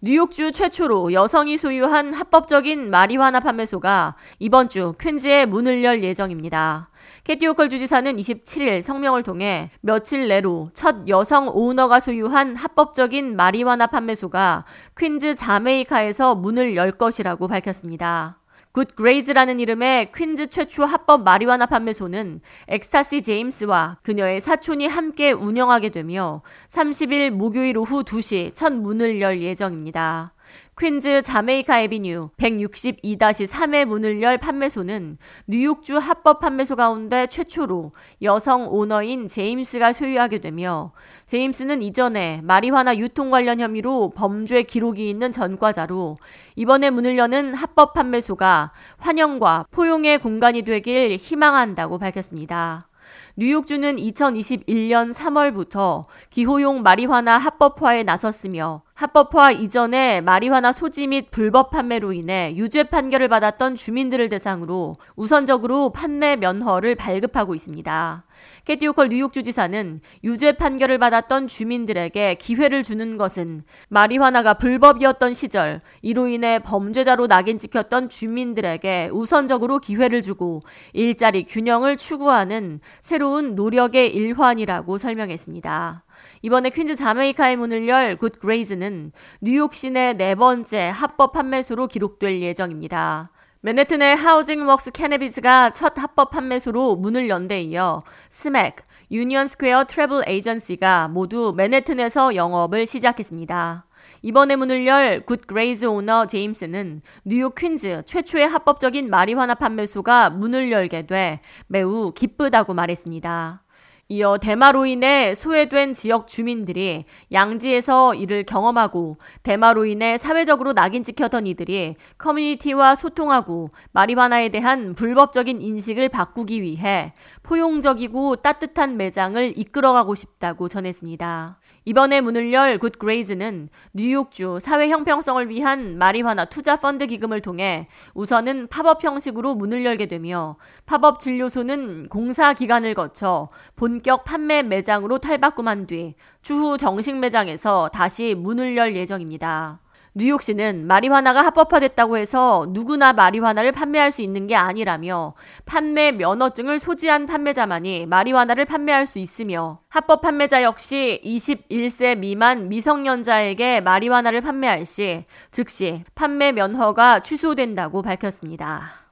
뉴욕주 최초로 여성이 소유한 합법적인 마리화나 판매소가 이번 주 퀸즈에 문을 열 예정입니다. 캐시 호컬 주지사는 27일 성명을 통해 며칠 내로 첫 여성 오너가 소유한 합법적인 마리화나 판매소가 퀸즈 자메이카에서 문을 열 것이라고 밝혔습니다. Good Grades라는 이름의 퀸즈 최초 합법 마리화나 판매소는 엑스타시 제임스와 그녀의 사촌이 함께 운영하게 되며 30일 목요일 오후 2시 첫 문을 열 예정입니다. 퀸즈 자메이카 에비뉴 162-3의 문을 열 판매소는 뉴욕주 합법 판매소 가운데 최초로 여성 오너인 제임스가 소유하게 되며 제임스는 이전에 마리화나 유통 관련 혐의로 범죄 기록이 있는 전과자로 이번에 문을 여는 합법 판매소가 환영과 포용의 공간이 되길 희망한다고 밝혔습니다. 뉴욕주는 2021년 3월부터 기호용 마리화나 합법화에 나섰으며 합법화 이전에 마리화나 소지 및 불법 판매로 인해 유죄 판결을 받았던 주민들을 대상으로 우선적으로 판매 면허를 발급하고 있습니다. 캐티오컬 뉴욕 주지사는 유죄 판결을 받았던 주민들에게 기회를 주는 것은 마리화나가 불법이었던 시절 이로 인해 범죄자로 낙인 찍혔던 주민들에게 우선적으로 기회를 주고 일자리 균형을 추구하는 새로운 노력의 일환이라고 설명했습니다. 이번에 퀸즈 자메이카의 문을 열 Good Grades는 뉴욕 시내 네 번째 합법 판매소로 기록될 예정입니다. 맨해튼의 Housing Works Cannabis가 첫 합법 판매소로 문을 연 데 이어 Smacked, Union Square Travel Agency가 모두 맨해튼에서 영업을 시작했습니다. 이번에 문을 열 Good Grades 오너 제임스는 뉴욕 퀸즈 최초의 합법적인 마리화나 판매소가 문을 열게 돼 매우 기쁘다고 말했습니다. 이어 대마로 인해 소외된 지역 주민들이 양지에서 이를 경험하고 대마로 인해 사회적으로 낙인 찍혔던 이들이 커뮤니티와 소통하고 마리화나에 대한 불법적인 인식을 바꾸기 위해 포용적이고 따뜻한 매장을 이끌어가고 싶다고 전했습니다. 이번에 문을 열 Good Grades는 뉴욕주 사회 형평성을 위한 마리화나 투자 펀드 기금을 통해 우선은 팝업 형식으로 문을 열게 되며 팝업 진료소는 공사 기간을 거쳐 본격 판매 매장으로 탈바꿈한 뒤 추후 정식 매장에서 다시 문을 열 예정입니다. 뉴욕시는 마리화나가 합법화됐다고 해서 누구나 마리화나를 판매할 수 있는 게 아니라며 판매 면허증을 소지한 판매자만이 마리화나를 판매할 수 있으며 합법 판매자 역시 21세 미만 미성년자에게 마리화나를 판매할 시 즉시 판매 면허가 취소된다고 밝혔습니다.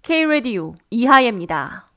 K-Radio 이하예입니다.